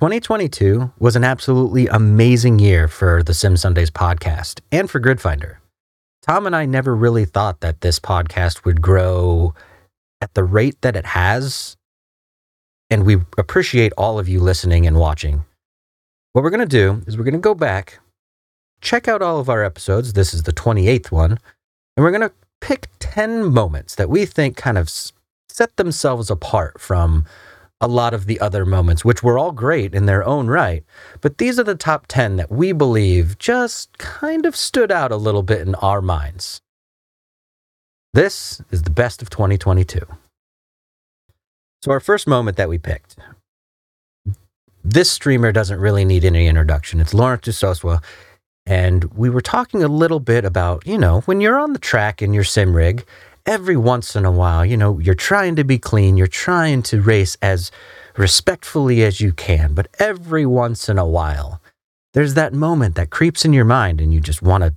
2022 was an absolutely amazing year for the Sim Sundays podcast and for Gridfinder. Tom and I never really thought that this podcast would grow at the rate that it has. And we appreciate all of you listening and watching. What we're going to do is we're going to go back, check out all of our episodes. This is the 28th one. And we're going to pick 10 moments that we think kind of set themselves apart from a lot of the other moments, which were all great in their own right. But these are the top 10 that we believe just kind of stood out a little bit in our minds. This is the best of 2022. So, our first moment that we picked. This streamer doesn't really need any introduction. It's Lawrence Dusoswa. And we were talking a little bit about, you know, when you're on the track in your sim rig every once in a while, you know, you're trying to be clean, you're trying to race as respectfully as you can, but every once in a while, there's that moment that creeps in your mind and you just want to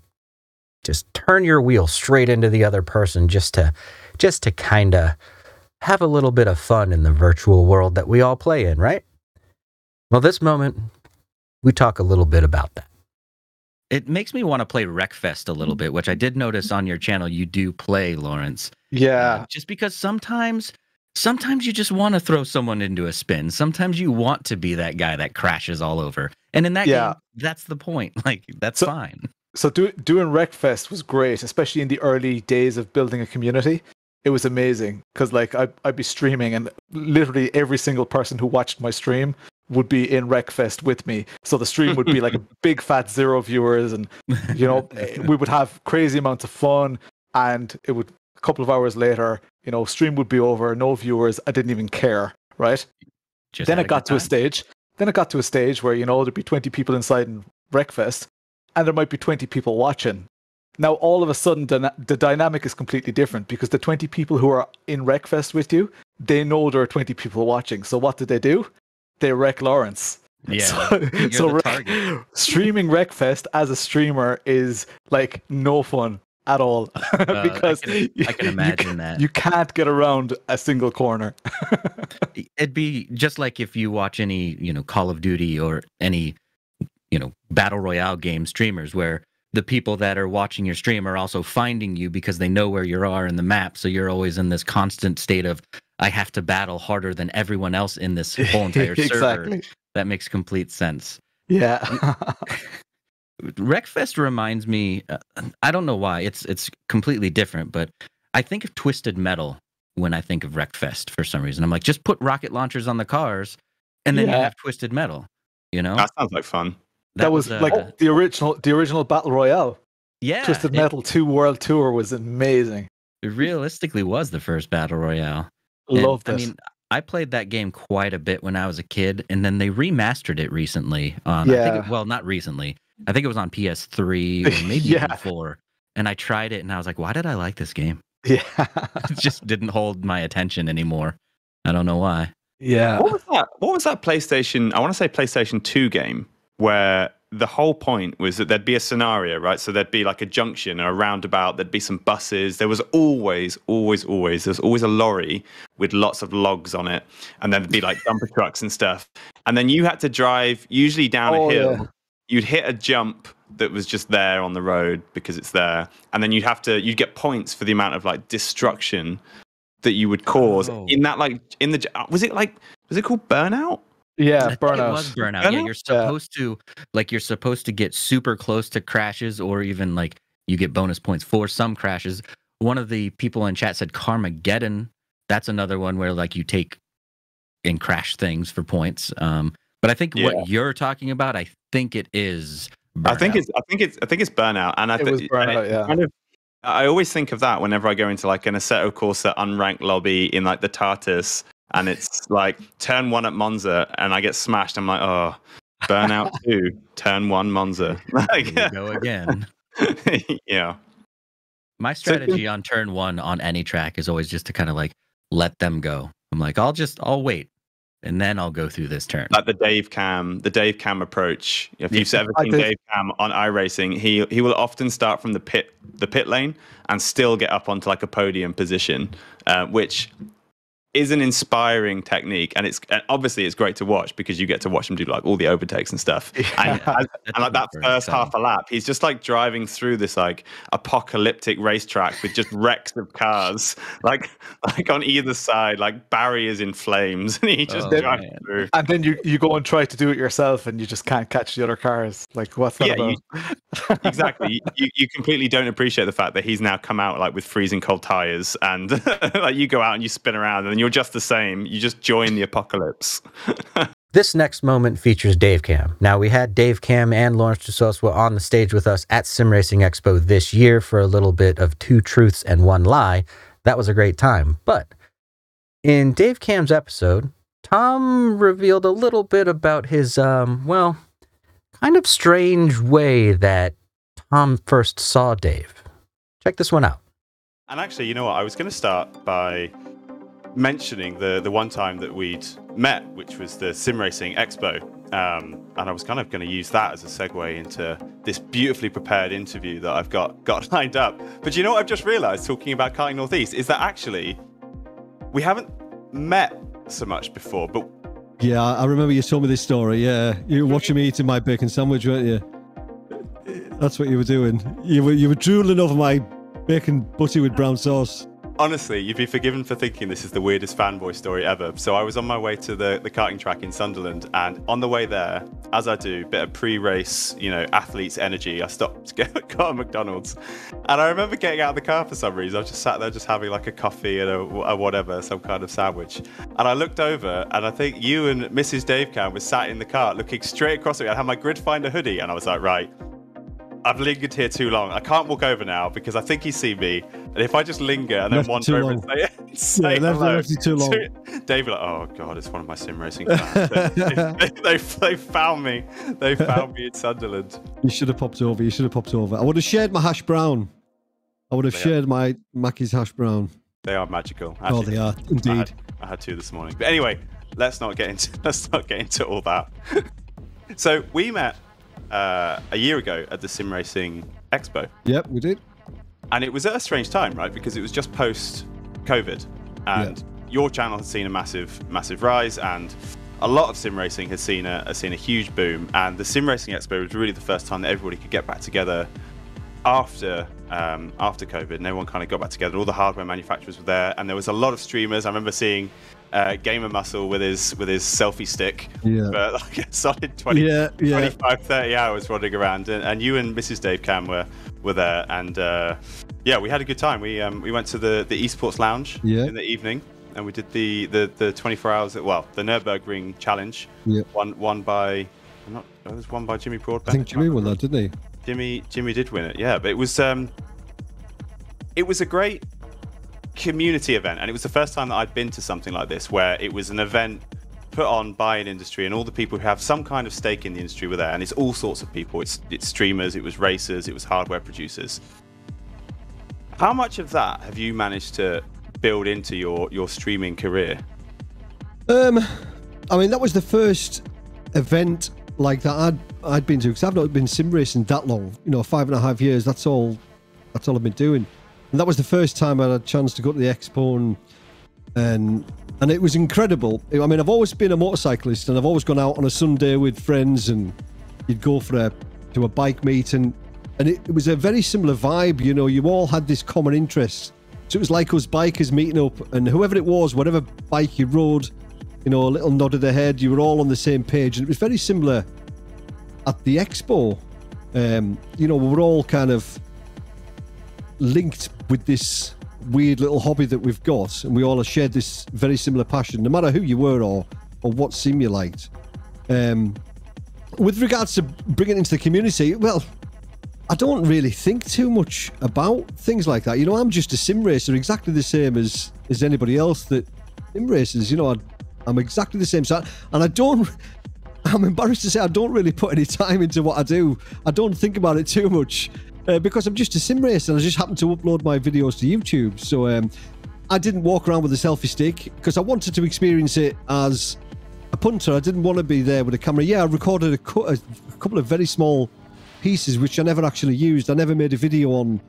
just turn your wheel straight into the other person just to just to kind of have a little bit of fun in the virtual world that we all play in, right? Well, this moment we talk a little bit about that. It makes me want to play Wreckfest a little bit, which I did notice on your channel you do play, Lawrence. Yeah. Uh, just because sometimes sometimes you just want to throw someone into a spin. Sometimes you want to be that guy that crashes all over. And in that yeah. game, that's the point. Like that's so, fine. So do, doing Wreckfest was great, especially in the early days of building a community. It was amazing because like I, I'd be streaming and literally every single person who watched my stream would be in Wreckfest with me. So the stream would be like a big fat zero viewers, and you know we would have crazy amounts of fun. And it would a couple of hours later, you know, stream would be over, no viewers. I didn't even care, right? Just then it got to time. a stage. Then it got to a stage where you know there'd be twenty people inside in Wreckfest, and there might be twenty people watching. Now all of a sudden the dynamic is completely different because the 20 people who are in Wreckfest with you, they know there are 20 people watching. So what did they do? They wreck Lawrence. Yeah. So, so rec- streaming Wreckfest as a streamer is like no fun at all uh, because I can, I can imagine you, that you can't get around a single corner. It'd be just like if you watch any, you know, Call of Duty or any, you know, battle royale game streamers where the people that are watching your stream are also finding you because they know where you are in the map. So you're always in this constant state of I have to battle harder than everyone else in this whole entire server. That makes complete sense. Yeah. Wreckfest reminds me. Uh, I don't know why. It's it's completely different, but I think of Twisted Metal when I think of Wreckfest for some reason. I'm like, just put rocket launchers on the cars, and then yeah. you have Twisted Metal. You know, that sounds like fun. That, that was, was uh, like the original, the original battle royale. Yeah, Twisted Metal Two World Tour was amazing. It realistically was the first battle royale. Love this. I mean, I played that game quite a bit when I was a kid, and then they remastered it recently. Um, on, yeah. It, well, not recently. I think it was on PS3 or maybe yeah. even four. And I tried it, and I was like, "Why did I like this game?" Yeah, it just didn't hold my attention anymore. I don't know why. Yeah. What was that? What was that PlayStation? I want to say PlayStation Two game where the whole point was that there'd be a scenario, right? So there'd be like a junction or a roundabout, there'd be some buses. There was always, always, always, there's always a lorry with lots of logs on it. And then there'd be like dumper trucks and stuff. And then you had to drive, usually down oh, a hill. Yeah. You'd hit a jump that was just there on the road because it's there. And then you'd have to, you'd get points for the amount of like destruction that you would cause oh. in that, like, in the, was it like, was it called Burnout? Yeah, burnout. It was burnout. Yeah, you're supposed yeah. to like you're supposed to get super close to crashes, or even like you get bonus points for some crashes. One of the people in chat said Carmageddon. That's another one where like you take and crash things for points. Um, but I think yeah. what you're talking about, I think it is. Burnout. I think it's. I think it's. I think it's burnout, and I think it was burnout. Yeah. Kind of, I always think of that whenever I go into like an Assetto Corsa unranked lobby in like the Tartarus and it's like turn one at Monza, and I get smashed. I'm like, oh, burnout two, turn one Monza. like, go again. yeah. My strategy on turn one on any track is always just to kind of like let them go. I'm like, I'll just, I'll wait, and then I'll go through this turn. Like the Dave Cam, the Dave Cam approach. If you've ever seen Dave Cam on iRacing, he he will often start from the pit, the pit lane, and still get up onto like a podium position, uh, which is an inspiring technique, and it's and obviously it's great to watch because you get to watch him do like all the overtakes and stuff. And, and, and like that first half a lap, he's just like driving through this like apocalyptic racetrack with just wrecks of cars, like like on either side, like barriers in flames, and he just Oh, drives man. through. And then you, you go and try to do it yourself, and you just can't catch the other cars. Like, what's that Yeah, about? you- exactly. You, you completely don't appreciate the fact that he's now come out like with freezing cold tires, and like you go out and you spin around, and you're just the same. You just join the apocalypse. This next moment features Dave Cam. Now, we had Dave Cam and Lawrence Dusoswa on the stage with us at Sim Racing Expo this year for a little bit of two truths and one lie. That was a great time. But in Dave Cam's episode, Tom revealed a little bit about his, um, well, kind of strange way that Tom first saw Dave. Check this one out. And actually, you know what? I was going to start by mentioning the the one time that we'd met, which was the Sim Racing Expo. Um, and I was kind of going to use that as a segue into this beautifully prepared interview that I've got got lined up. But you know what I've just realised talking about Karting Northeast is that actually we haven't met so much before, but Yeah, I remember you told me this story. Yeah, you were watching me eating my bacon sandwich, weren't you? That's what you were doing. You were you were drooling over my bacon butty with brown sauce. Honestly, you'd be forgiven for thinking this is the weirdest fanboy story ever. So I was on my way to the, the karting track in Sunderland, and on the way there, as I do, bit of pre-race, you know, athlete's energy, I stopped to get McDonald's, and I remember getting out of the car for some reason. I just sat there, just having like a coffee and a, a whatever, some kind of sandwich, and I looked over, and I think you and Mrs. Dave Cam was sat in the car, looking straight across at me. I had my Grid Finder hoodie, and I was like, right. I've lingered here too long. I can't walk over now because I think he's seen me. And if I just linger and then Left wander over long. and say, say Yeah, left- hello left it too long. to- David, like, oh god, it's one of my sim racing fans. they, they, they, they found me. They found me in Sunderland. You should have popped over. You should have popped over. I would have shared my hash brown. I would have They are- shared my Mackey's hash brown. They are magical. oh, they are I indeed. had, I had two this morning. But anyway, let's not get into let's not get into all that. so we met uh, a year ago at the Sim Racing Expo. Yep, we did. And it was at a strange time, right? Because it was just post COVID. And your channel has seen a massive, massive rise. And a lot of sim racing has seen a, has seen a huge boom. And the Sim Racing Expo was really the first time that everybody could get back together after um, after COVID. And everyone kind of got back together. All the hardware manufacturers were there. And there was a lot of streamers. I remember seeing uh, Gamer Muscle with his with his selfie stick Yeah. for like a solid 20, Yeah, yeah. 25, 30 hours running around. And, and you and Mrs. Dave Cam were, were there. And uh, yeah, we had a good time. We um, we went to the, the esports lounge Yeah. in the evening. And we did the, the, the 24 hours, well, the Nürburgring challenge. Yeah. Won, won by, I'm not, it was won by Jimmy Broadbent. I think Jimmy won that, didn't he? Jimmy Jimmy did win it, yeah. But it was um, it was a great community event, and it was the first time that I'd been to something like this, where it was an event put on by an industry, and all the people who have some kind of stake in the industry were there, and it's all sorts of people. It's it's streamers, it was racers, it was hardware producers. How much of that have you managed to build into your your streaming career? Um, I mean, that was the first event like that I'd I'd been to because I've not been sim racing that long. You know, five and a half years. That's all. That's all I've been doing. And that was the first time I had a chance to go to the expo and and and it was incredible. I mean, I've always been a motorcyclist and I've always gone out on a Sunday with friends and you'd go for a to a bike meet and and it, it was a very similar vibe. You know, you all had this common interest. So it was like us bikers meeting up, and whoever it was, whatever bike you rode, you know, a little nod of the head, you were all on the same page. And it was very similar at the expo. Um, you know, we were all kind of linked with this weird little hobby that we've got, and we all have shared this very similar passion, no matter who you were or or what sim you liked. Um, with regards to bringing it into the community, well, I don't really think too much about things like that. You know, I'm just a sim racer, exactly the same as as anybody else that sim races. You know, I, I'm exactly the same. So, and I don't. I'm embarrassed to say I don't really put any time into what I do. I don't think about it too much uh, because I'm just a sim racer and I just happened to upload my videos to YouTube. So um, I didn't walk around with a selfie stick because I wanted to experience it as a punter. I didn't want to be there with a camera. Yeah, I recorded a, a couple of very small pieces which I never actually used. I never made a video on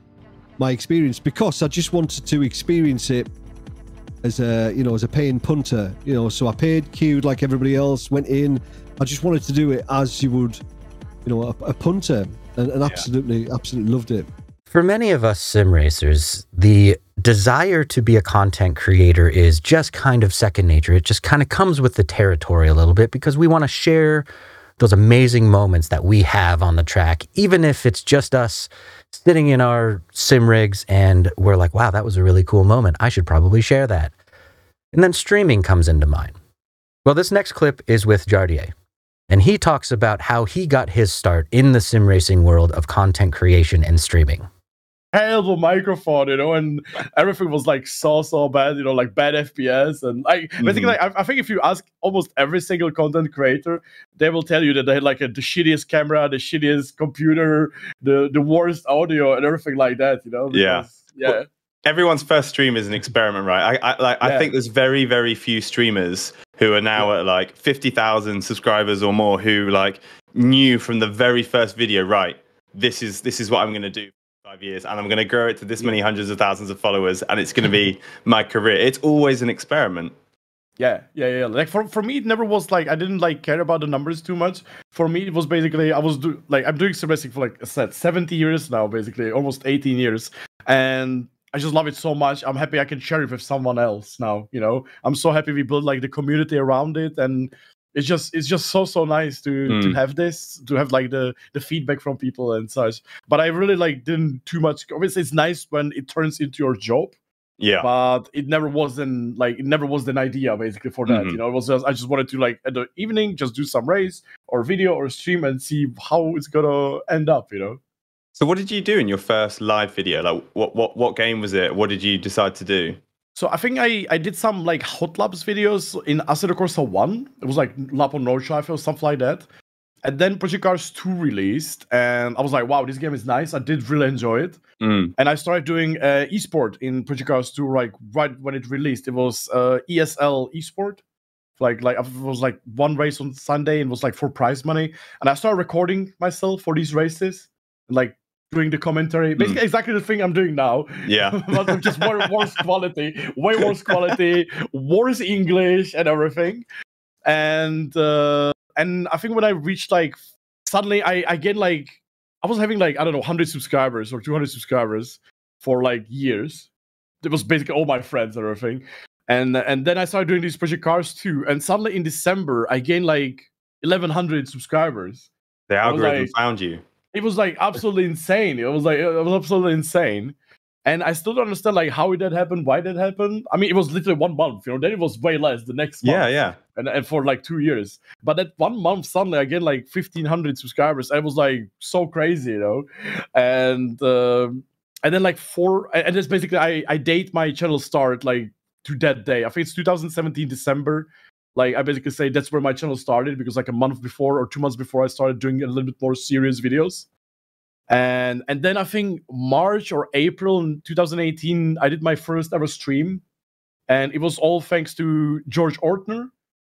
my experience because I just wanted to experience it as a you know as a paying punter. You know, so I paid, queued like everybody else, went in. I just wanted to do it as you would, you know, a, a punter, and, and absolutely, absolutely loved it. For many of us sim racers, the desire to be a content creator is just kind of second nature. It just kind of comes with the territory a little bit because we want to share those amazing moments that we have on the track, even if it's just us sitting in our sim rigs and we're like, wow, that was a really cool moment. I should probably share that. And then streaming comes into mind. Well, this next clip is with Jardier, and he talks about how he got his start in the sim racing world of content creation and streaming terrible microphone, you know, and everything was like so so bad, you know, like bad FPS and like mm-hmm. basically, like, I, I, think if you ask almost every single content creator, they will tell you that they had like a, the shittiest camera, the shittiest computer, the the worst audio, and everything like that, you know. Because, yeah, yeah. Well, everyone's first stream is an experiment, right? I I, like, yeah. I think there's very very few streamers who are now yeah. at like fifty thousand subscribers or more who like knew from the very first video, right? This is this is what I'm going to do five years and I'm going to grow it to this many hundreds of thousands of followers and it's going to be my career. It's always an experiment. Yeah, yeah, yeah. Like for, for me, it never was like I didn't like care about the numbers too much. For me, it was basically I was do like I'm doing racing for like I said 70 years now, basically almost 18 years, and I just love it so much. I'm happy I can share it with someone else now. You know, I'm so happy we built like the community around it, and it's just it's just so so nice to mm. to hmm. have this to have like the the feedback from people and such but i really like didn't too much obviously it's nice when it turns into your job yeah but it never wasn't like it never was an idea basically for that mm-hmm. you know it was just i just wanted to like at the evening just do some race or video or stream and see how it's gonna end up you know so what did you do in your first live video like what what what game was it what did you decide to do so I think I, I did some like hot laps videos in Assetto Corsa 1. It was like lap on Nordschleife or something like that. And then Project Cars 2 released, and I was like, wow, this game is nice. I did really enjoy it. Mm. And I started doing uh, esport in Project Cars 2, like right when it released. It was uh, ESL esport. Like, like it was like one race on Sunday and was like for prize money. And I started recording myself for these races. And like doing the commentary. Hmm. Basically, mm. exactly the thing I'm doing now. Yeah, but just more worse quality, way worse quality, worse English and everything. And uh, and I think when I reached like suddenly I I get like I was having like I don't know 100 subscribers or 200 subscribers for like years. It was basically all my friends and everything. And and then I started doing these Project Cars 2. And suddenly in December I gained like 1100 subscribers. The algorithm like, found you it was like absolutely insane. It was like it was absolutely insane. And I still don't understand like how that happened, why that happened. I mean, it was literally one month, you know. Then it was way less the next month. Yeah, yeah. And, and for like two years, but that one month suddenly I get like fifteen hundred subscribers. I was like so crazy, you know. And uh, and then like four, and it's basically I I date my channel start like to that day. I think it's 2017 December. Like I basically say that's where my channel started because like a month before or two months before I started doing a little bit more serious videos. And and then I think March or April in 2018, I did my first ever stream. And it was all thanks to George Ortner.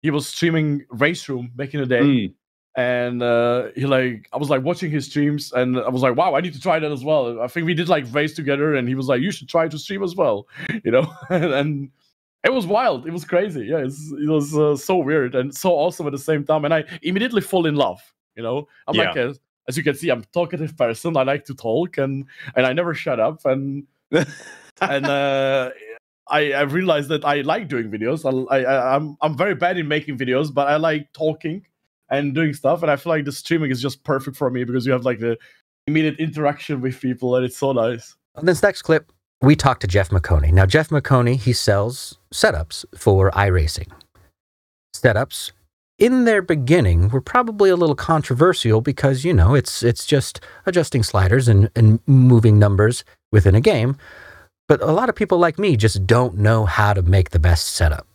He was streaming Race Room back in the day. Mm. And uh, he like I was like watching his streams and I was like, wow, I need to try that as well. I think we did like race together and he was like, you should try to stream as well, you know? and it was wild. It was crazy. Yeah, it was uh, so weird and so awesome at the same time. And I immediately fall in love. You know, I'm yeah. like, a, as you can see, I'm a talkative person. I like to talk and and I never shut up. And and uh, I I realized that I like doing videos. I, I I'm I'm very bad in making videos, but I like talking and doing stuff. And I feel like the streaming is just perfect for me because you have like the immediate interaction with people, and it's so nice. And this next clip, we talked to Jeff McConey. Now, Jeff McConey, he sells setups for iRacing. Setups in their beginning were probably a little controversial because, you know, it's it's just adjusting sliders and, and moving numbers within a game. But a lot of people like me just don't know how to make the best setup.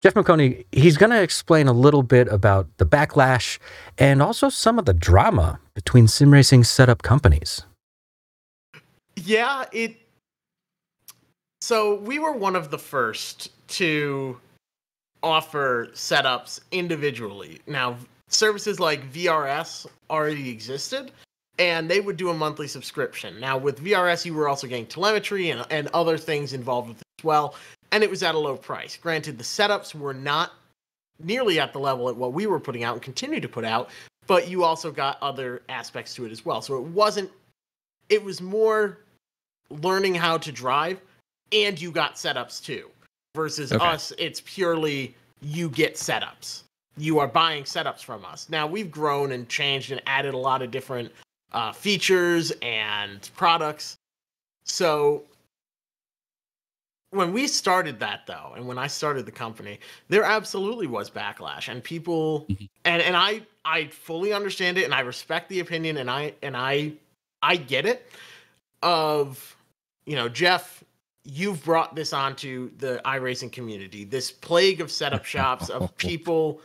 Jeff McConey, he's going to explain a little bit about the backlash and also some of the drama between sim racing setup companies. Yeah, it so we were one of the first to offer setups individually. Now, services like VRS already existed, and they would do a monthly subscription. Now, with VRS, you were also getting telemetry and, and other things involved with it as well. and it was at a low price. Granted, the setups were not nearly at the level at what we were putting out and continue to put out, but you also got other aspects to it as well. So it wasn't it was more learning how to drive and you got setups too. Versus Okay. us, it's purely you get setups. You are buying setups from us. Now we've grown and changed and added a lot of different uh, features and products. So when we started that though, and when I started the company, there absolutely was backlash and people Mhm. and and I I fully understand it and I respect the opinion and I and I I get it of you know, Jeff, you've brought this onto the iRacing community. This plague of setup shops of people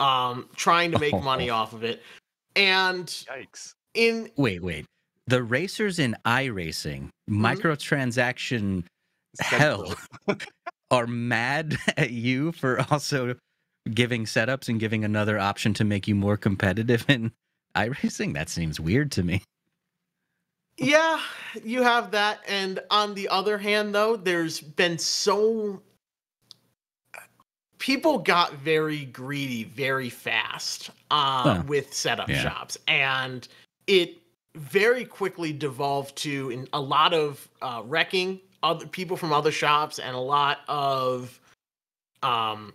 um trying to make money off of it. And Yikes. in Wait, wait. The racers in iRacing, Mm-hmm. microtransaction hell, are mad at you for also giving setups and giving another option to make you more competitive in iRacing? That seems weird to me. Yeah, you have that. And on the other hand, though, there's been so. People got very greedy very fast uh, Huh. with setup Yeah. shops. And it very quickly devolved to in a lot of uh, wrecking other people from other shops and a lot of um,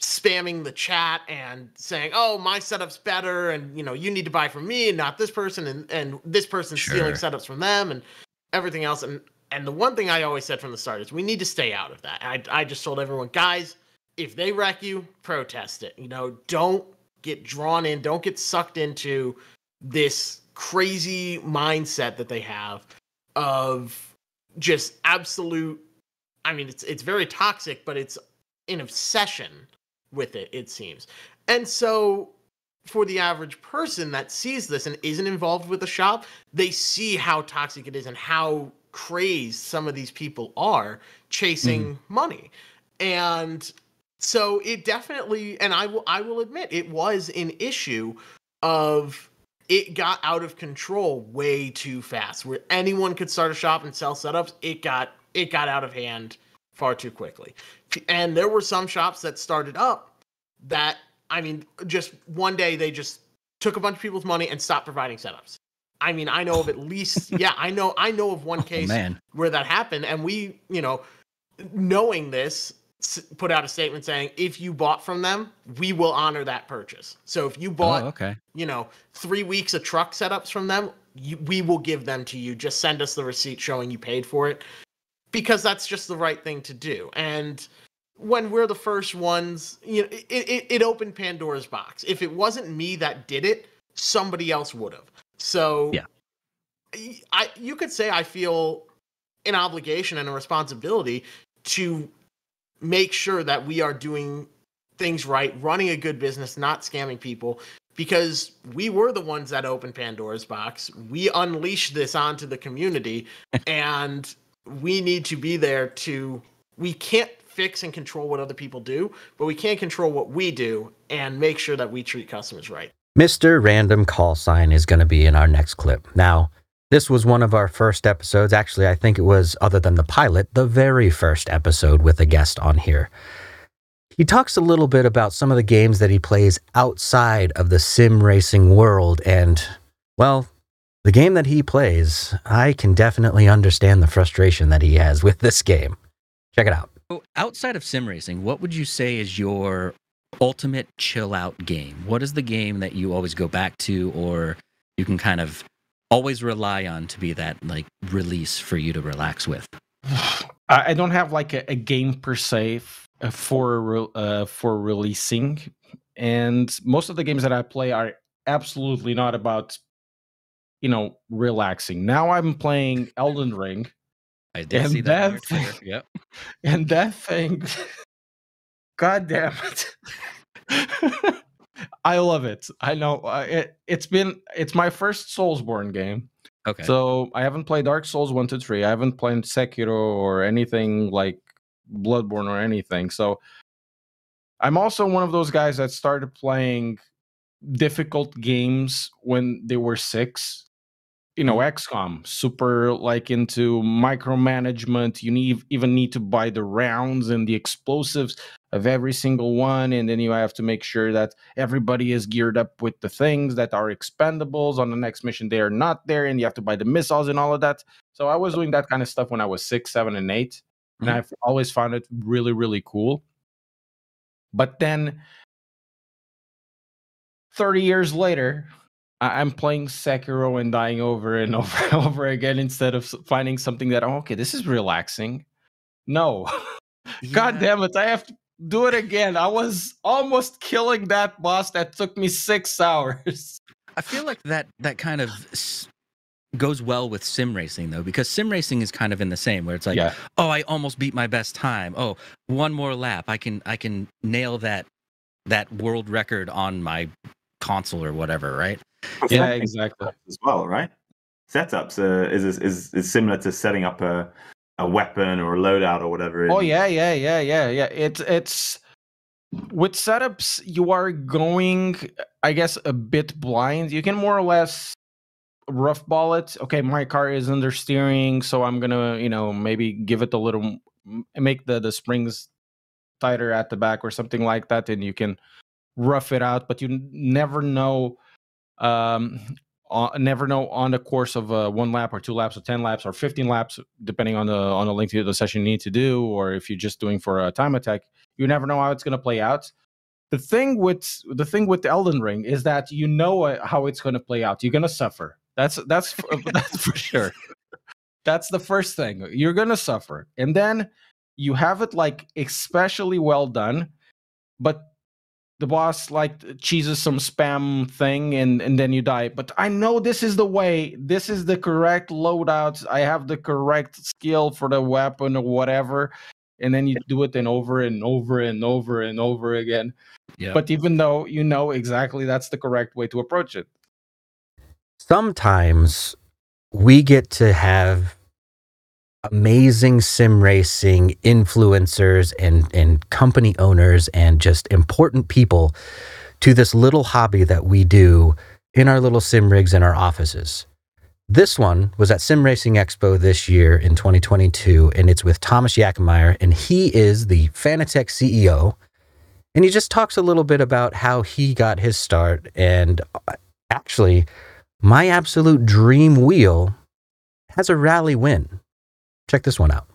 spamming the chat and saying, "Oh, my setup's better," and you know, you need to buy from me and not this person, and and this person's stealing setups from them, and everything else. And and the one thing I always said from the start is we need to stay out of that. I I just told everyone, guys, if they wreck you, protest it. You know, don't get drawn in, don't get sucked into this crazy mindset that they have of just absolute I mean it's it's very toxic, but it's an obsession with it, it seems. And so for the average person that sees this and isn't involved with the shop, they see how toxic it is and how crazed some of these people are chasing mm-hmm. money. And so it definitely and I will I will admit it was an issue of it got out of control way too fast where anyone could start a shop and sell setups it got it got out of hand far too quickly. And there were some shops that started up that i mean just one day they just took a bunch of people's money and stopped providing setups. I mean i know of at least yeah i know i know of one oh, case man. where that happened. And we you know knowing this put out a statement saying if you bought from them we will honor that purchase. So if you bought oh, okay. you know three weeks of truck setups from them you, we will give them to you. Just send us the receipt showing you paid for it because that's just the right thing to do and when we're the first ones you know it, it, it opened pandora's box if it wasn't me that did it somebody else would have so Yeah. i you could say i feel an obligation and a responsibility to make sure that we are doing things right running a good business not scamming people because we were the ones that opened Pandora's box. We unleashed this onto the community and we need to be there to we can't fix and control what other people do, but we can control what we do and make sure that we treat customers right. Mr. Random Call Sign is going to be in our next clip. Now, this was one of our first episodes. Actually, I think it was, other than the pilot, the very first episode with a guest on here. He talks a little bit about some of the games that he plays outside of the sim racing world. And, well, the game that he plays, I can definitely understand the frustration that he has with this game. Check it out. So outside of sim racing, what would you say is your ultimate chill out game? What is the game that you always go back to or you can kind of always rely on to be that like release for you to relax with? I I don't have like a, a game per se f- uh, for uh, for releasing, and most of the games that I play are absolutely not about you know relaxing. Now I'm playing Elden Ring, I did And see that that- Twitter. Yep. and that thing, god damn it. I love it. I know uh, it, it's been it's my first Soulsborne game. Okay. So I haven't played Dark Souls one to three. I haven't played Sekiro or anything like Bloodborne or anything. So I'm also one of those guys that started playing difficult games when they were six you know XCOM, super like into micromanagement. You need even need to buy the rounds and the explosives of every single one, and then you have to make sure that everybody is geared up with the things that are expendables on the next mission. They are not there, and you have to buy the missiles and all of that. So I was doing that kind of stuff when I was six, seven, and 8 and mm-hmm. I've always found it really, really cool. But then 30 years later, I- I'm playing Sekiro and dying over and over and over again instead of finding something that, oh, okay, this is relaxing. No. God damn it. I have to do it again. I was almost killing that boss that took me six hours. I feel like that that kind of goes well with sim racing though, because sim racing is kind of in the same where it's like, yeah. oh, I almost beat my best time. Oh, one more lap, I can I can nail that that world record on my console or whatever, right? Yeah, exactly. As well, right? Setups uh, is, is is similar to setting up a a weapon or a loadout or whatever. Oh in- yeah, yeah, yeah, yeah, yeah. It's it's with setups you are going, I guess, a bit blind. You can more or less rough ball it. Okay, my car is under steering, so I'm gonna, you know, maybe give it a little, make the the springs tighter at the back or something like that, and you can rough it out. But you never know. Um, uh, never know on the course of uh, one lap or two laps or 10 laps or 15 laps depending on the on the length of the session you need to do or if you're just doing for a time attack you never know how it's going to play out the thing with the thing with the elden ring is that you know uh, how it's going to play out you're going to suffer that's that's that's for sure that's the first thing you're going to suffer and then you have it like especially well done but the boss like cheeses some spam thing and and then you die. But i know this is the way. This is the correct loadout i have the correct skill for the weapon or whatever. And then you do it and over and over and over and over again. Yeah. but even though you know exactly that's the correct way to approach it. Sometimes we get to have amazing sim racing influencers and, and company owners and just important people to this little hobby that we do in our little sim rigs in our offices. This one was at Sim Racing Expo this year in 2022, and it's with Thomas Jackermeier, and he is the Fanatec CEO. And he just talks a little bit about how he got his start. And uh, actually, my absolute dream wheel has a rally win. Check this one out.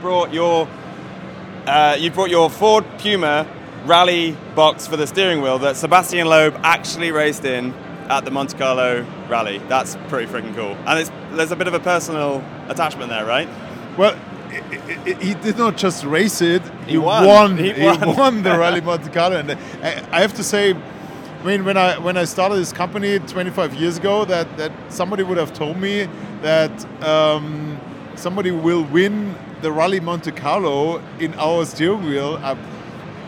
brought your uh, you brought your Ford Puma rally box for the steering wheel that Sebastian Loeb actually raced in at the Monte Carlo rally. That's pretty freaking cool. And it's, there's a bit of a personal attachment there, right? Well, i- i- i- he did not just race it; he, He won. won. He He, won. won. the Rally Monte Carlo, and I, I have to say, I mean, when I when I started this company 25 years ago, that that somebody would have told me that um, somebody will win the Rally Monte Carlo in our steering wheel. I,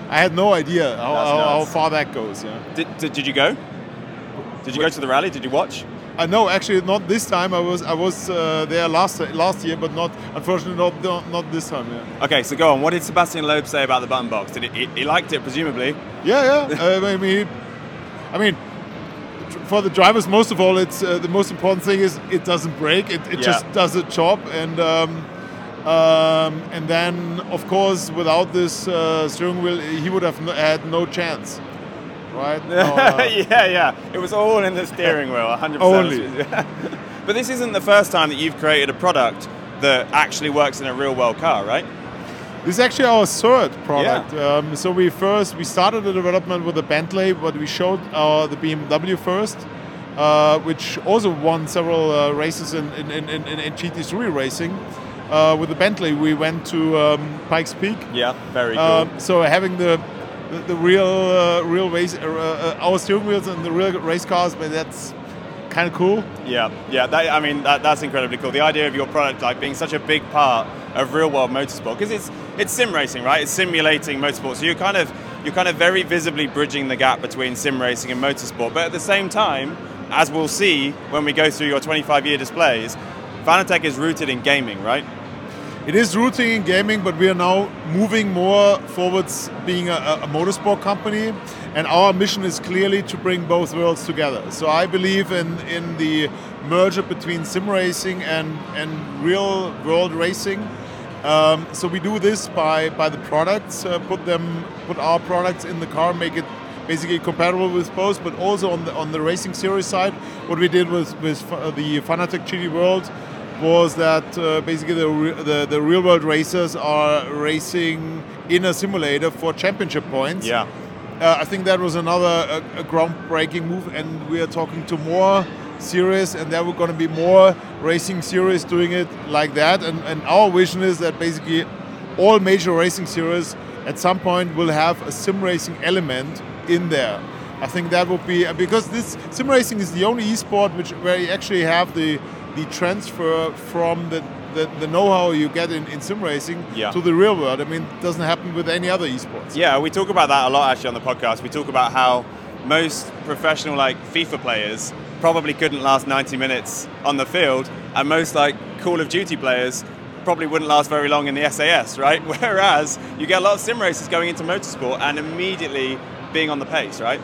I had no idea how, how, how far that goes. Yeah. Did, did, did you go? Did you go to the rally? Did you watch? Uh, no, actually, not this time. I was I was uh, there last last year, but not unfortunately not not, not this time. Yeah. Okay, so go on. What did Sebastian Loeb say about the button box? Did he, he, he liked it, presumably? Yeah, yeah. uh, I mean, I mean, for the drivers, most of all, it's uh, the most important thing is it doesn't break. It, it Yeah. just does a job, and um, um, and then of course, without this uh, steering wheel, he would have no, had no chance, right? No, uh, yeah, yeah. It was all in the steering wheel, 100%. Only. but this isn't the first time that you've created a product that actually works in a real world car, right? This is actually our third product. Um, so we first we started the development with the Bentley, but we showed uh, the BMW first, uh, which also won several uh, races in in, in, in, in GT3 racing. Uh, with the Bentley, we went to um, Pikes Peak. Yeah, very cool. Um, so having the the, the real uh, real race uh, uh, our steering wheels and the real race cars, but that's kind of cool. Yeah, yeah. That, I mean, that, that's incredibly cool. The idea of your product like being such a big part of real world motorsport because it's it's sim racing, right? It's simulating motorsport. So you're kind of you're kind of very visibly bridging the gap between sim racing and motorsport. But at the same time, as we'll see when we go through your 25 year displays, Fanatec is rooted in gaming, right? it is rooting in gaming, but we are now moving more forwards being a, a, motorsport company, and our mission is clearly to bring both worlds together. So I believe in in the merger between sim racing and and real world racing. Um, so we do this by by the products, uh, put them put our products in the car, make it basically compatible with both, but also on the on the racing series side, what we did with with the Fanatec GT World was that uh, basically the, the, the real world racers are racing in a simulator for championship points. Yeah. Uh, I think that was another a, a groundbreaking move, and we are talking to more series, and there were going to be more racing series doing it like that. And, and our vision is that basically all major racing series at some point will have a sim racing element in there. I think that would be because this sim racing is the only esport which where you actually have the the transfer from the, the, the know-how you get in, in sim racing yeah. to the real world. I mean, it doesn't happen with any other esports. Yeah, we talk about that a lot actually on the podcast. We talk about how most professional like FIFA players probably couldn't last 90 minutes on the field, and most like Call of Duty players probably wouldn't last very long in the SAS, right? Whereas you get a lot of sim racers going into motorsport and immediately being on the pace, right?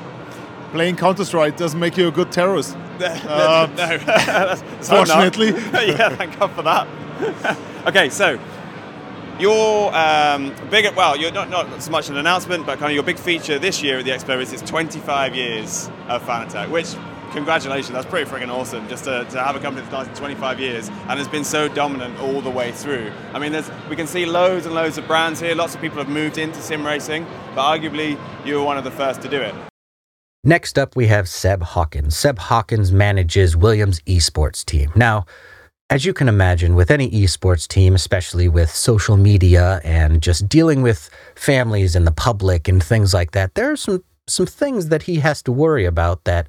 Playing Counter Strike doesn't make you a good terrorist. Uh, no, fortunately. yeah, thank God for that. okay, so your um, big, well, you're not, not so much an announcement, but kind of your big feature this year at the Expo is it's 25 years of Fanatec, which congratulations, that's pretty freaking awesome just to, to have a company that's lasted 25 years and has been so dominant all the way through. I mean, there's, we can see loads and loads of brands here, lots of people have moved into sim racing, but arguably you were one of the first to do it. Next up, we have Seb Hawkins. Seb Hawkins manages Williams esports team. Now, as you can imagine, with any esports team, especially with social media and just dealing with families and the public and things like that, there are some some things that he has to worry about that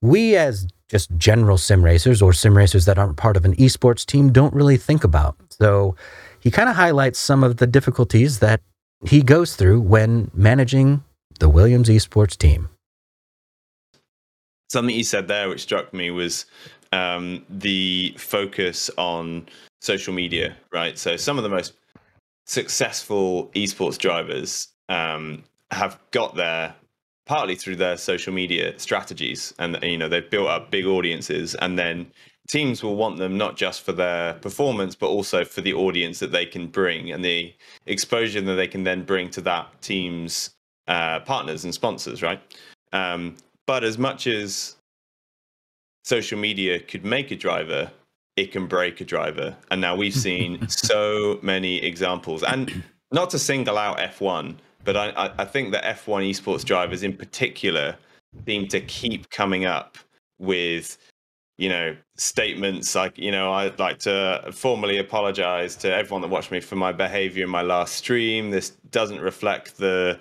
we as just general sim racers or sim racers that aren't part of an esports team don't really think about. So he kind of highlights some of the difficulties that he goes through when managing the Williams esports team something you said there which struck me was um, the focus on social media, right? So some of the most successful esports drivers um, have got there partly through their social media strategies, and you know they've built up big audiences, and then teams will want them not just for their performance, but also for the audience that they can bring and the exposure that they can then bring to that team's uh, partners and sponsors, right? Um, but as much as social media could make a driver, it can break a driver. And now we've seen so many examples. And not to single out F1, but I, I think that F1 esports drivers in particular seem to keep coming up with you know statements like you know i'd like to formally apologize to everyone that watched me for my behavior in my last stream this doesn't reflect the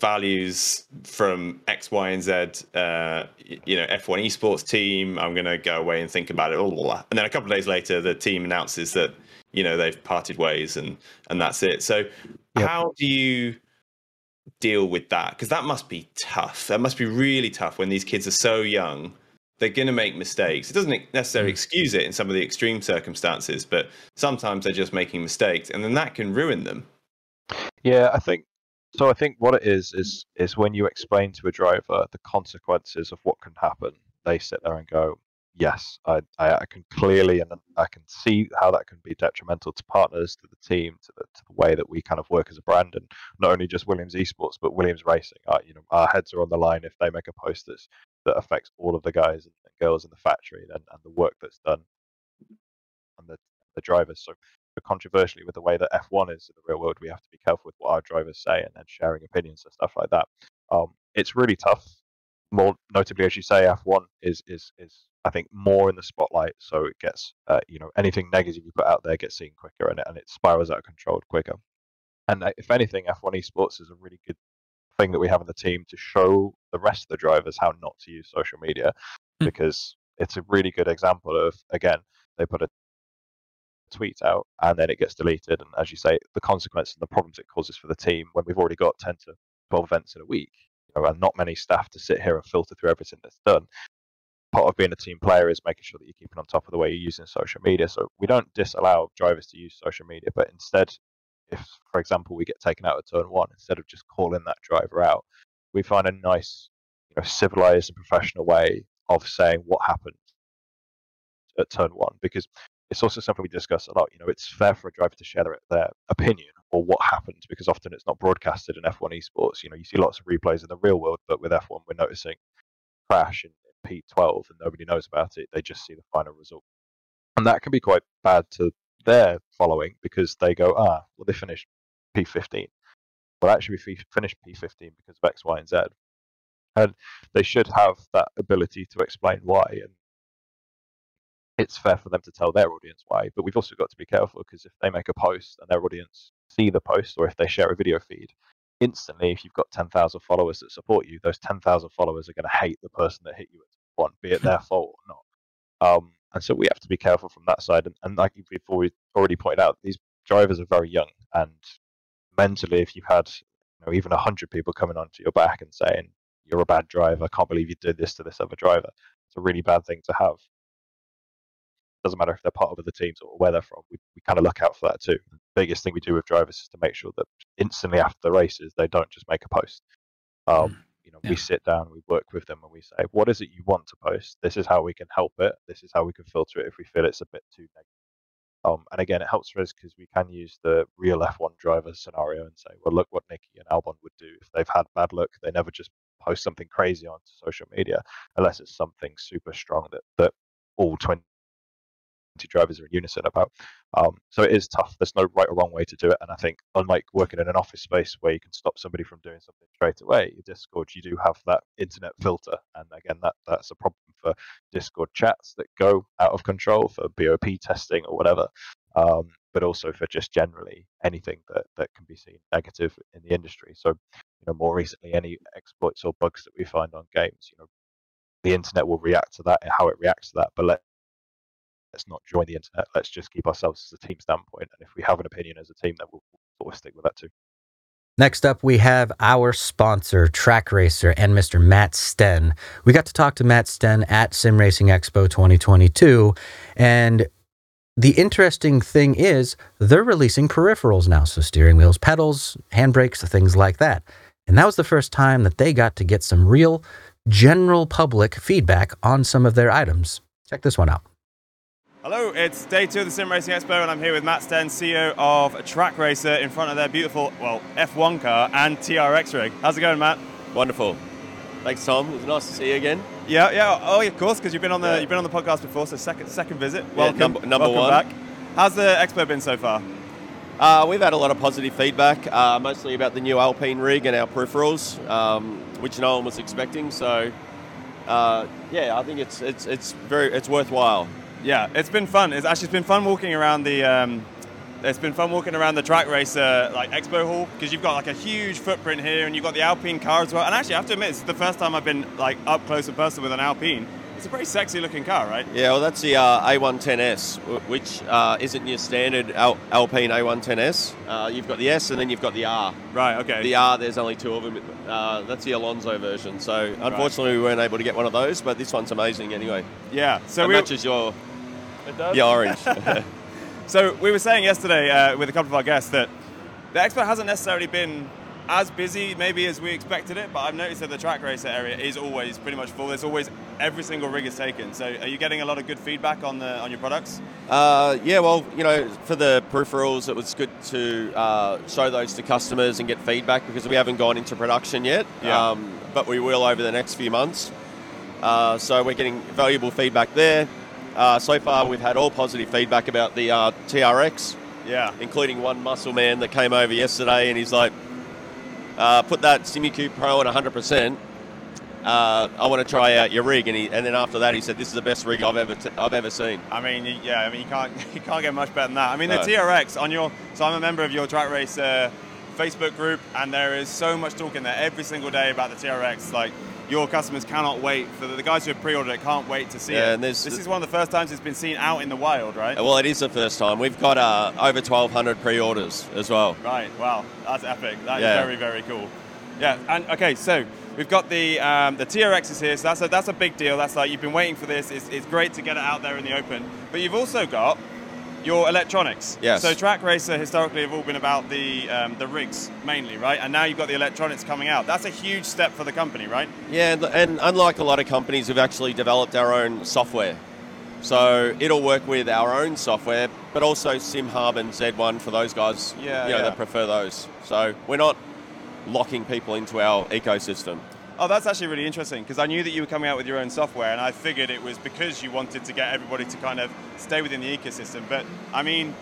values from X, Y, and Z, uh, you know, F1 esports team. I'm going to go away and think about it. Blah, blah. And then a couple of days later, the team announces that you know they've parted ways, and and that's it. So, yep. how do you deal with that? Because that must be tough. That must be really tough when these kids are so young. They're going to make mistakes. It doesn't necessarily mm. excuse it in some of the extreme circumstances, but sometimes they're just making mistakes, and then that can ruin them. Yeah, I think so I think what it is is is when you explain to a driver the consequences of what can happen, they sit there and go, "Yes, I, I, I can clearly and I can see how that can be detrimental to partners, to the team, to the, to the way that we kind of work as a brand, and not only just Williams Esports but Williams Racing. Our, you know, our heads are on the line if they make a post that's, that affects all of the guys and girls in the factory and, and the work that's done and the the drivers. So controversially with the way that F1 is in the real world, we have to be careful with what our drivers say and then sharing opinions and stuff like that. Um, it's really tough. More notably, as you say, F1 is is is I think more in the spotlight, so it gets uh, you know anything negative you put out there gets seen quicker and it, and it spirals out of control quicker. And uh, if anything, F1 esports is a really good thing that we have in the team to show the rest of the drivers how not to use social media, mm. because it's a really good example of again they put a tweet out and then it gets deleted. And as you say, the consequences and the problems it causes for the team when we've already got 10 to 12 events in a week you know, and not many staff to sit here and filter through everything that's done. Part of being a team player is making sure that you're keeping on top of the way you're using social media. So we don't disallow drivers to use social media, but instead, if for example we get taken out of turn one, instead of just calling that driver out, we find a nice, you know, civilized and professional way of saying what happened at turn one because it's also something we discuss a lot. You know, it's fair for a driver to share their, their opinion or what happened because often it's not broadcasted in F1 esports. You know, you see lots of replays in the real world, but with F1, we're noticing crash in P12 and nobody knows about it. They just see the final result. And that can be quite bad to their following because they go, ah, well, they finished P15. Well, actually, we finished P15 because of X, Y, and Z. And they should have that ability to explain why. And it's fair for them to tell their audience why. But we've also got to be careful because if they make a post and their audience see the post, or if they share a video feed, instantly, if you've got 10,000 followers that support you, those 10,000 followers are going to hate the person that hit you at one, be it their fault or not. Um, and so we have to be careful from that side. And, and like we've already pointed out, these drivers are very young, and mentally, if you've had you know, even hundred people coming onto your back and saying you're a bad driver, I can't believe you did this to this other driver, it's a really bad thing to have doesn't matter if they're part of other teams or where they're from. We, we kind of look out for that too. The biggest thing we do with drivers is to make sure that instantly after the races they don't just make a post. Um, mm. you know, yeah. we sit down, we work with them, and we say, "What is it you want to post? This is how we can help it. This is how we can filter it if we feel it's a bit too negative." Um, and again, it helps for us because we can use the real F1 driver scenario and say, "Well, look what Nicky and Albon would do if they've had bad luck. They never just post something crazy onto social media unless it's something super strong that that all 20 drivers are in unison about. Um, so it is tough. There's no right or wrong way to do it. And I think, unlike working in an office space where you can stop somebody from doing something straight away, Discord, you do have that internet filter. And again, that that's a problem for Discord chats that go out of control for BOP testing or whatever. Um, but also for just generally anything that, that can be seen negative in the industry. So, you know, more recently, any exploits or bugs that we find on games, you know, the internet will react to that and how it reacts to that. But let let's not join the internet. Let's just keep ourselves as a team standpoint. And if we have an opinion as a team, then we'll, sort of stick with that too. Next up, we have our sponsor, Trak Racer, and Mr. Matt Sten. We got to talk to Matt Sten at Sim Racing Expo 2022. And the interesting thing is, they're releasing peripherals now. So, steering wheels, pedals, handbrakes, things like that. And that was the first time that they got to get some real general public feedback on some of their items. Check this one out. Hello, it's day two of the Sim Racing Expo, and I'm here with Matt Sten, CEO of Trak Racer, in front of their beautiful, well, F1 car and TRX rig. How's it going, Matt? Wonderful. Thanks, Tom. It was nice to see you again. Yeah, yeah. Oh, yeah, of course, because you've been on the yeah. you've been on the podcast before, so second second visit. Welcome, yeah, number, number welcome one. back. How's the expo been so far? Uh, we've had a lot of positive feedback, uh, mostly about the new Alpine rig and our peripherals, um, which no one was expecting. So, uh, yeah, I think it's it's it's very it's worthwhile yeah, it's been fun. It's actually been fun walking around the. Um, it's been fun walking around the Trak Racer like expo hall because you've got like a huge footprint here, and you've got the Alpine car as well. And actually, I have to admit, it's the first time I've been like up close and personal with an Alpine. It's a pretty sexy looking car, right? Yeah, well, that's the uh, A110S, which uh, isn't your standard Al- Alpine A110S. Uh, you've got the S and then you've got the R. Right, okay. The R, there's only two of them. Uh, that's the Alonso version. So, unfortunately, right. we weren't able to get one of those, but this one's amazing anyway. Yeah, so it matches your it does. The orange. so we were saying yesterday uh, with a couple of our guests that the expo hasn't necessarily been as busy maybe as we expected it, but I've noticed that the Trak Racer area is always pretty much full. There's always every single rig is taken. So are you getting a lot of good feedback on the on your products? Uh, yeah, well, you know, for the peripherals, it was good to uh, show those to customers and get feedback because we haven't gone into production yet. Yeah. Um, but we will over the next few months. Uh, so we're getting valuable feedback there. Uh, so far, we've had all positive feedback about the uh, TRX. Yeah. Including one muscle man that came over yesterday and he's like, uh, put that Simucube Pro at 100%. Uh, I want to try out your rig, and, he, and then after that, he said, "This is the best rig I've ever t- I've ever seen." I mean, yeah, I mean, you can't you can't get much better than that. I mean, no. the TRX on your so I'm a member of your track race uh, Facebook group, and there is so much talk in there every single day about the TRX. Like, your customers cannot wait for the, the guys who have pre-ordered it can't wait to see yeah, it. This is one of the first times it's been seen out in the wild, right? Well, it is the first time. We've got uh, over 1,200 pre-orders as well. Right. Wow, that's epic. That yeah. is very very cool. Yeah. And okay, so we've got the um, the TRXs here, so that's a, that's a big deal. That's like you've been waiting for this. It's, it's great to get it out there in the open. But you've also got your electronics. Yes. So Trak Racer historically have all been about the um, the rigs mainly, right? And now you've got the electronics coming out. That's a huge step for the company, right? Yeah, and, and unlike a lot of companies, we've actually developed our own software. So it'll work with our own software, but also SimHub and Z1 for those guys Yeah, you know, yeah. that prefer those. So we're not locking people into our ecosystem. Oh, that's actually really interesting because I knew that you were coming out with your own software, and I figured it was because you wanted to get everybody to kind of stay within the ecosystem. But I mean,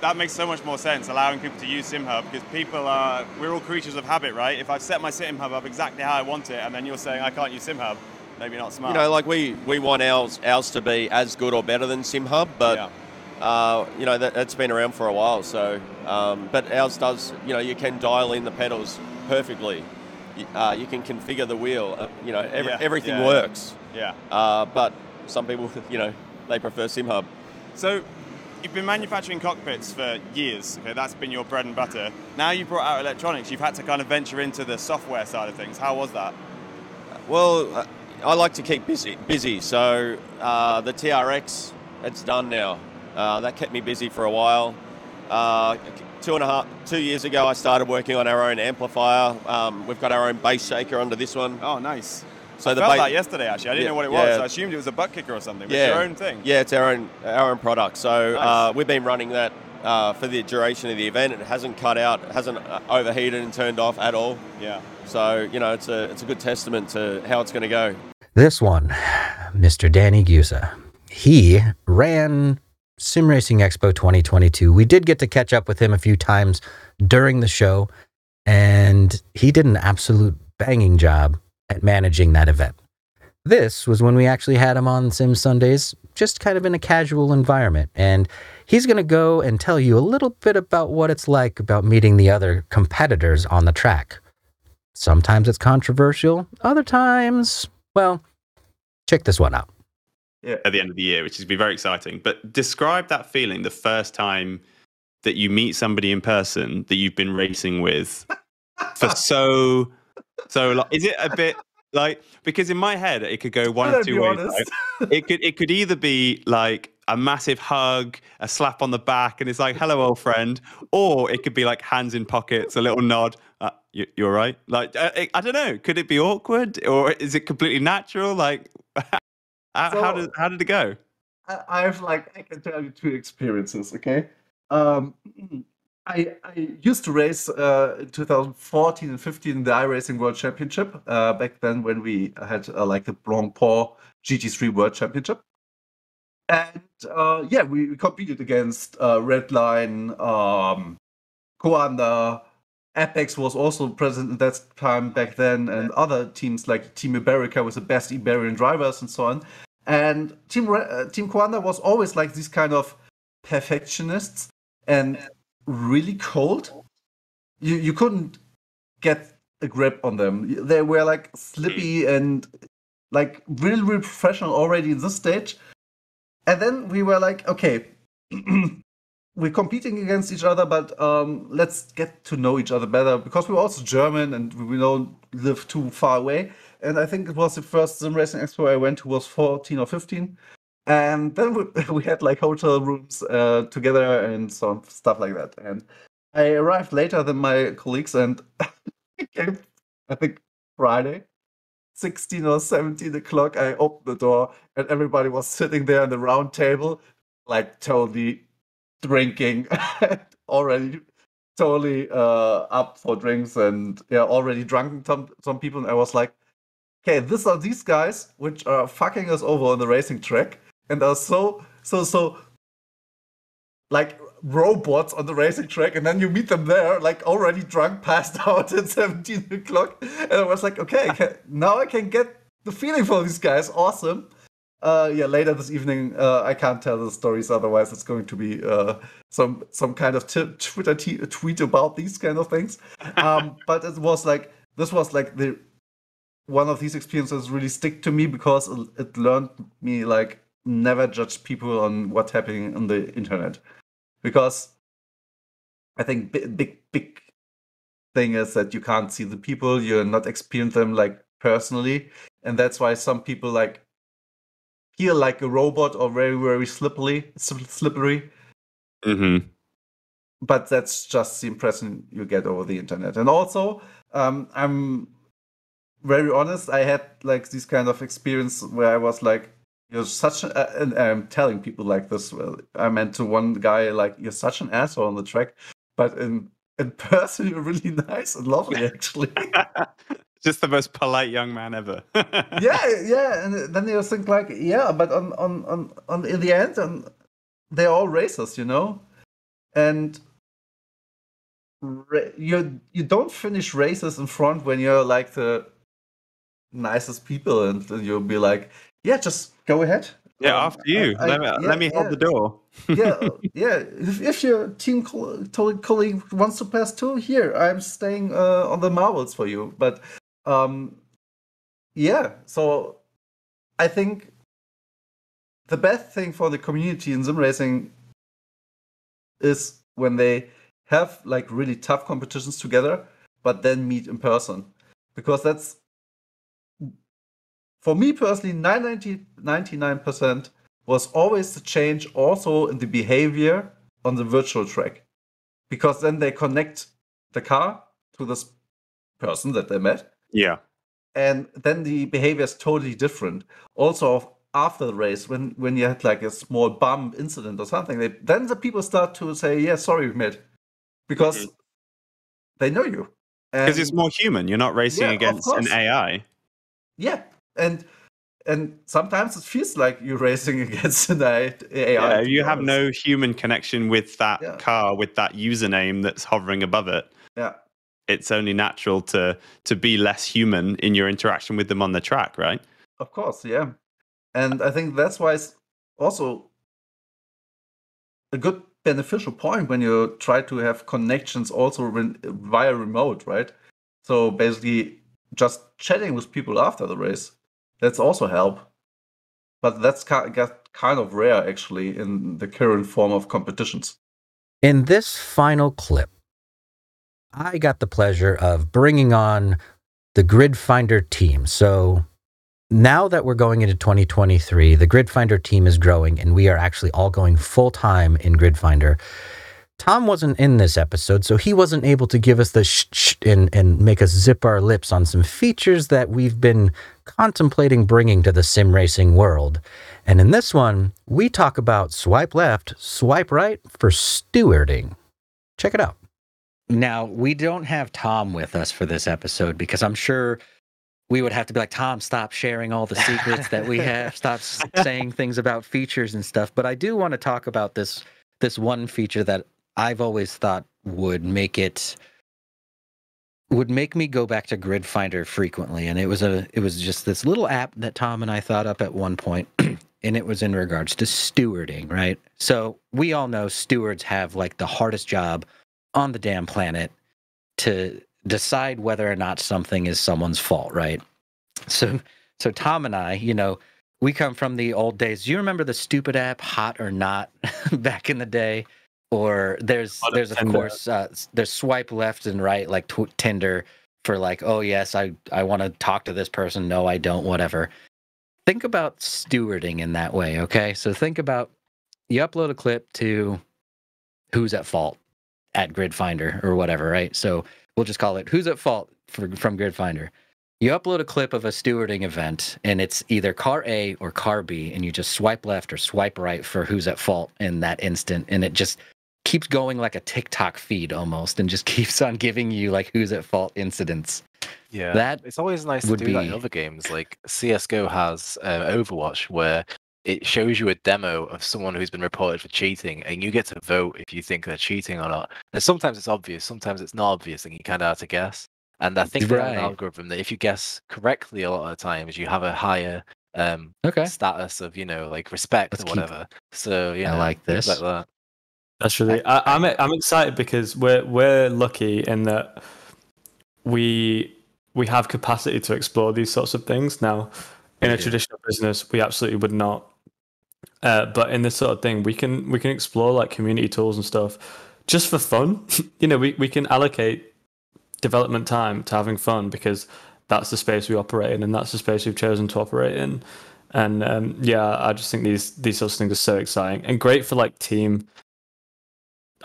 that makes so much more sense, allowing people to use SimHub because people are we're all creatures of habit, right? If I've set my SimHub up exactly how I want it, and then you're saying I can't use SimHub, maybe not smart. You know, like we, we want ours ours to be as good or better than SimHub, but uh, you know that, that's been around for a while. So, um, but ours does. You know, you can dial in the pedals perfectly. You- Uh, you can configure the wheel. Uh, you know, every, Yeah, everything yeah, works. yeah. Uh, but some people, you know, they prefer SimHub. So you've been manufacturing cockpits for years. Okay, that's been your bread and butter. Now you've brought out electronics. You've had to kind of venture into the software side of things. How was that? Well, uh, I like to keep busy. Busy. So uh, the TRX, it's done now. Uh, that kept me busy for a while. Two and a half, two years ago, I started working on our own amplifier. Um, we've got our own bass shaker under this one. Oh, nice. So I the felt ba- that yesterday. Actually, I didn't Yeah, know what it yeah. was. I assumed it was a butt kicker or something. But yeah, it's your own thing. Yeah, it's our own our own product. So Nice. uh, we've been running that uh, for the duration of the event. It hasn't cut out, it hasn't uh, overheated and turned off at all. Yeah. So you know, it's a it's a good testament to how it's going to go. This one, Mr. Danny Gusa. He ran Sim Racing Expo 2022. We did get to catch up with him a few times during the show, and he did an absolute banging job at managing that event. This was when we actually had him on Sim Sundays, just kind of in a casual environment. And he's going to go and tell you a little bit about what it's like about meeting the other competitors on the track. Sometimes it's controversial, other times, well, check this one out. At the end of the year, which is be very exciting. But describe that feeling the first time that you meet somebody in person that you've been racing with for so so long. Is it a bit like because in my head it could go one of two ways. right? It could it could either be like a massive hug, a slap on the back, and it's like "Hello, old friend," or it could be like hands in pockets, a little nod. Uh, you, you're right. Like I, I don't know. Could it be awkward, or is it completely natural? Like how, how did how did it go? I, I have like I can tell you two experiences. Okay, um, I I used to race uh, in 2014 and 15 in the iRacing World Championship. Uh, back then when we had uh, like the Blancpain GT3 World Championship, and uh, yeah, we, we competed against uh, Redline, um, Coanda. Apex was also present at that time back then, and other teams like Team Iberica with the best Iberian drivers and so on. And Team uh, Team Coanda was always like these kind of perfectionists and really cold. You you couldn't get a grip on them. They were like slippy and like really really professional already in this stage. And then we were like, okay, we're competing against each other, but um, let's get to know each other better because we're also German and we don't live too far away. And I think it was the first sim racing expo I went to was 14 or 15. And then we, we had like hotel rooms uh, together and some stuff like that. And I arrived later than my colleagues and I came, I think, Friday. 16 or 17 o'clock, I opened the door and everybody was sitting there on the round table, like totally drinking, already totally uh, up for drinks and yeah, already drunk some some people. And I was like, okay, these are these guys which are fucking us over on the racing track and are so so so like robots on the racing track, and then you meet them there, like already drunk, passed out at 17 o'clock. And I was like, okay, now I can get the feeling for these guys. Awesome. Uh, yeah, later this evening, uh, I can't tell the stories, otherwise it's going to be uh, some some kind of t- Twitter t- tweet about these kind of things. Um, but it was like this was like the one of these experiences really stick to me because it- learned me like never judge people on what's happening on the internet because I think big big big thing is that you can't see the people, you're not experiencing them like personally, and that's why some people like feel like a robot or very very slippery, slippery. Mm-hmm. But that's just the impression you get over the internet. And also, um, I'm very honest. I had like this kind of experience where I was like, "You're such," a, uh, and I'm telling people like this. Well, I meant to one guy like, "You're such an asshole on the track," but in in person, you're really nice and lovely, actually. Just the most polite young man ever. yeah, yeah. And then you think like, yeah, but on on on, on in the end, and they're all racist, you know, and ra- you you don't finish races in front when you're like the nicest people, and, and you'll be like, yeah, just go ahead. yeah, Um, after you. I- I- let me, yeah, let me hold the door. yeah, yeah. If, if your team co- colleague wants to pass too, here I'm staying uh, on the marbles for you. But um, yeah, so I think the best thing for the community in sim racing is when they have like really tough competitions together, but then meet in person, because that's for me personally 90, 99% was always the change also in the behavior on the virtual track. Because then they connect the car to this person that they met Yeah. and then the behavior is totally different also after the race when when you had like a small bump incident or something they, then the people start to say yeah sorry we met because mm-hmm. they know you Because it's more human. You're not racing Yeah, against an. AI. yeah and and sometimes it feels like you're racing against an AI. Yeah, you have no human connection with that Yeah. car, with that username that's hovering above it. Yeah. It's only natural to to be less human in your interaction with them on the track, right? Of course, yeah. And I think that's why it's also a good beneficial point when you try to have connections also re- via remote, right? So basically just chatting with people after the race. That's also help. But that's ki- get kind of rare actually in the current form of competitions. In this final clip, I got the pleasure of bringing on the Grid Finder team. So now that we're going into 2023, the Grid Finder team is growing and we are actually all going full time in Grid Finder. Tom wasn't in this episode, so he wasn't able to give us the sh sh and, and make us zip our lips on some features that we've been contemplating bringing to the sim racing world. And in this one, we talk about swipe left, swipe right for stewarding. Check it out. Now, we don't have Tom with us for this episode because I'm sure we would have to be like, Tom, stop sharing all the secrets that we have. Stop saying things about features and stuff. But I do want to talk about this this one feature that I've always thought would make it would make me go back to Grid Finder frequently. And it was a it was just this little app that Tom and I thought up at one point, and it was in regards to stewarding, right? So we all know stewards have like the hardest job on the damn planet to decide whether or not something is someone's fault, right? So so Tom and I, you know, we come from the old days. Do you remember the stupid app Hot or Not back in the day? Or there's there's of Tinder. course uh, there's swipe left and right like tw- Tinder for like oh yes I I want to talk to this person no I don't whatever. Think about stewarding in that way, okay? So think about you upload a clip to who's at fault at Grid Finder or whatever, right? So we'll just call it who's at fault for, from Grid Finder. You upload a clip of a stewarding event and it's either car A or car B, and you just swipe left or swipe right for who's at fault in that instant. And it just keeps going like a TikTok feed almost and just keeps on giving you like who's at fault incidents. Yeah, That it's always nice to do that in other games. Like CS:GO has uh, Overwatch, where it shows you a demo of someone who's been reported for cheating, and you get to vote if you think they're cheating or not. And sometimes it's obvious, sometimes it's not obvious, and you kind of have to guess. And I think they have an algorithm that if you guess correctly a lot of the times, you have a higher um, Okay. status of you know like respect Let's or keep- whatever. So yeah, I like this. like that. That's really. I, I'm I'm excited because we're we're lucky in that we we have capacity to explore these sorts of things. Now, in a traditional business, we absolutely would not. Uh, but in this sort of thing, we can we can explore like community tools and stuff just for fun. you know, we, we can allocate development time to having fun because that's the space we operate in, and that's the space we've chosen to operate in. And um, yeah, I just think these these sorts of things are so exciting and great for like team.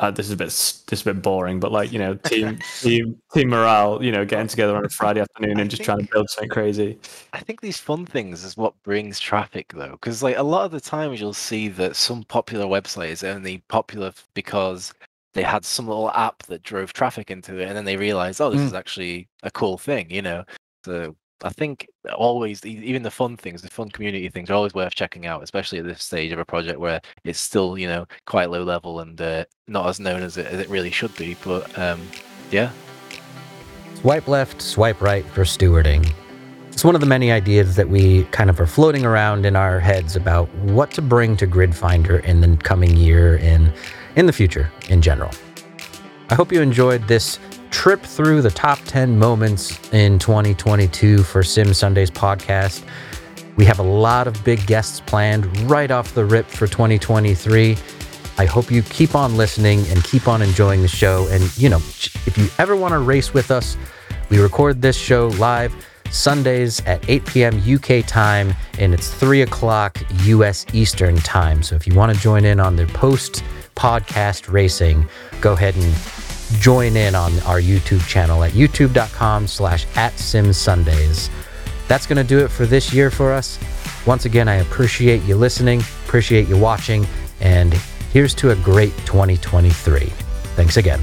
Uh, this is a bit this is a bit boring, but like you know, team team team morale. You know, getting together on a Friday afternoon and just trying to build something crazy. I think these fun things is what brings traffic though, because like a lot of the times you'll see that some popular website is only popular because they had some little app that drove traffic into it, and then they realized, oh, this Mm. is actually a cool thing, you know. So I think always, even the fun things, the fun community things, are always worth checking out, especially at this stage of a project where it's still, you know, quite low level and uh, not as known as it, as it really should be. But um, yeah, Swipe left, swipe right for stewarding. It's one of the many ideas that we kind of are floating around in our heads about what to bring to GridFinder in the coming year and in the future in general. I hope you enjoyed this trip through the top 10 moments in 2022 for Sim Sundays podcast. We have a lot of big guests planned right off the rip for 2023. I hope you keep on listening and keep on enjoying the show. And, you know, if you ever want to race with us, we record this show live Sundays at 8 p.m. UK time, and it's 3 o'clock US Eastern time. So if you want to join in on the post podcast racing, go ahead and join in on our YouTube channel at youtube.com slash at Sim Sundays. That's going to do it for this year for us. Once again, I appreciate you listening, appreciate you watching, and here's to a great 2023. Thanks again.